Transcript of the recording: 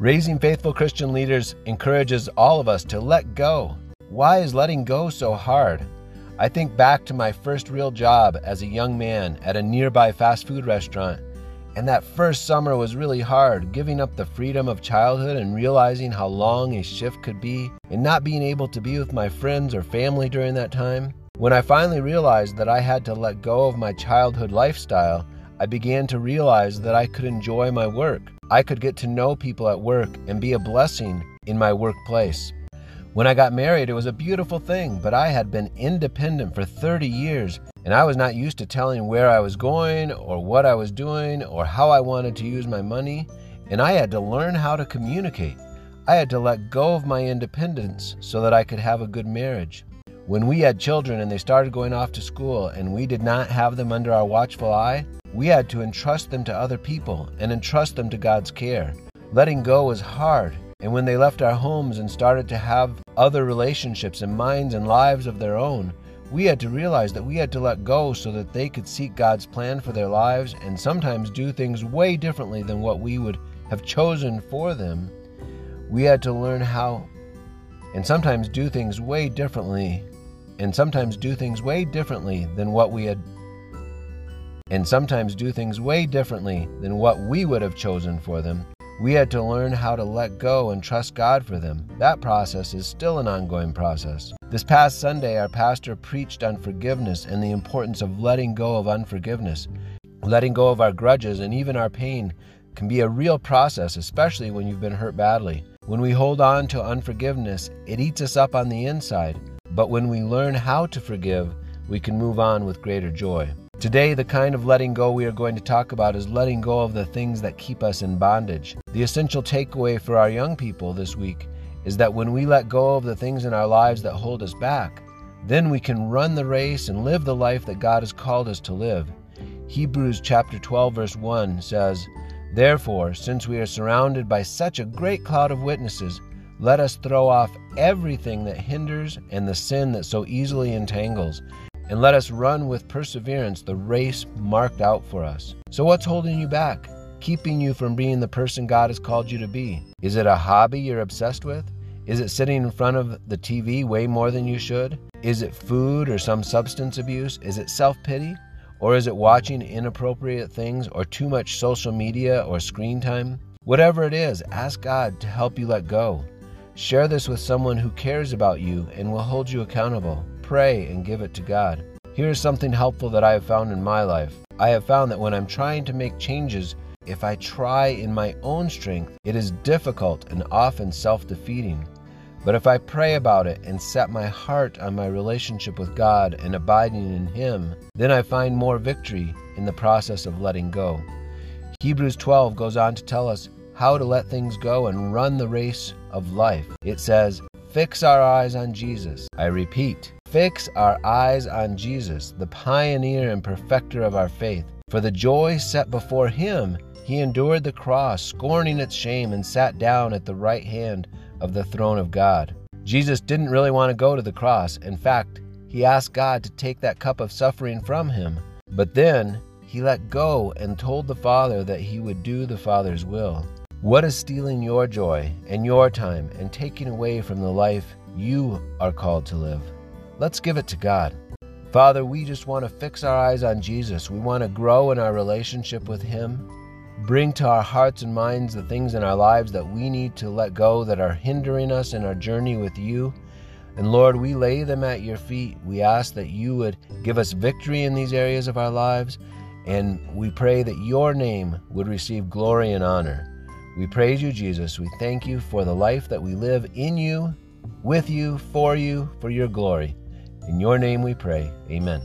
Raising faithful Christian leaders encourages all of us to let go. Why is letting go so hard? I think back to my first real job as a young man at a nearby fast food restaurant, and that first summer was really hard, giving up the freedom of childhood and realizing how long a shift could be, and not being able to be with my friends or family during that time. When I finally realized that I had to let go of my childhood lifestyle, I began to realize that I could enjoy my work. I could get to know people at work and be a blessing in my workplace. When I got married, it was a beautiful thing, but I had been independent for 30 years, and I was not used to telling where I was going, or what I was doing, or how I wanted to use my money, and I had to learn how to communicate. I had to let go of my independence so that I could have a good marriage. When we had children and they started going off to school and we did not have them under our watchful eye, we had to entrust them to other people and entrust them to God's care. Letting go was hard, and when they left our homes and started to have other relationships and minds and lives of their own, we had to realize that we had to let go so that they could seek God's plan for their lives and sometimes do things way differently than what we would have chosen for them. We had to learn how and sometimes do things way differently and sometimes do things way differently than what we had and sometimes do things way differently than what we would have chosen for them. We had to learn how to let go and trust God for them. That process is still an ongoing process. This past Sunday, our pastor preached on forgiveness and the importance of letting go of unforgiveness. Letting go of our grudges and even our pain can be a real process, especially when you've been hurt badly. When we hold on to unforgiveness, it eats us up on the inside. But when we learn how to forgive, we can move on with greater joy. Today, the kind of letting go we are going to talk about is letting go of the things that keep us in bondage. The essential takeaway for our young people this week is that when we let go of the things in our lives that hold us back, then we can run the race and live the life that God has called us to live. Hebrews chapter 12 verse 1 says, Therefore, since we are surrounded by such a great cloud of witnesses, let us throw off everything that hinders and the sin that so easily entangles and let us run with perseverance the race marked out for us. So, what's holding you back? Keeping you from being the person God has called you to be? Is it a hobby you're obsessed with? Is it sitting in front of the TV way more than you should? Is it food or some substance abuse? Is it self pity? Or is it watching inappropriate things or too much social media or screen time? Whatever it is, ask God to help you let go. Share this with someone who cares about you and will hold you accountable pray and give it to God. Here is something helpful that I have found in my life. I have found that when I'm trying to make changes, if I try in my own strength, it is difficult and often self defeating. But if I pray about it and set my heart on my relationship with God and abiding in Him, then I find more victory in the process of letting go. Hebrews 12 goes on to tell us how to let things go and run the race of life. It says, Fix our eyes on Jesus. I repeat, fix our eyes on Jesus, the pioneer and perfecter of our faith. For the joy set before him, he endured the cross, scorning its shame, and sat down at the right hand of the throne of God. Jesus didn't really want to go to the cross. In fact, he asked God to take that cup of suffering from him. But then he let go and told the Father that he would do the Father's will. What is stealing your joy and your time and taking away from the life you are called to live? Let's give it to God. Father, we just want to fix our eyes on Jesus. We want to grow in our relationship with Him. Bring to our hearts and minds the things in our lives that we need to let go that are hindering us in our journey with you. And Lord, we lay them at your feet. We ask that you would give us victory in these areas of our lives. And we pray that your name would receive glory and honor. We praise you, Jesus. We thank you for the life that we live in you, with you, for you, for your glory. In your name we pray. Amen.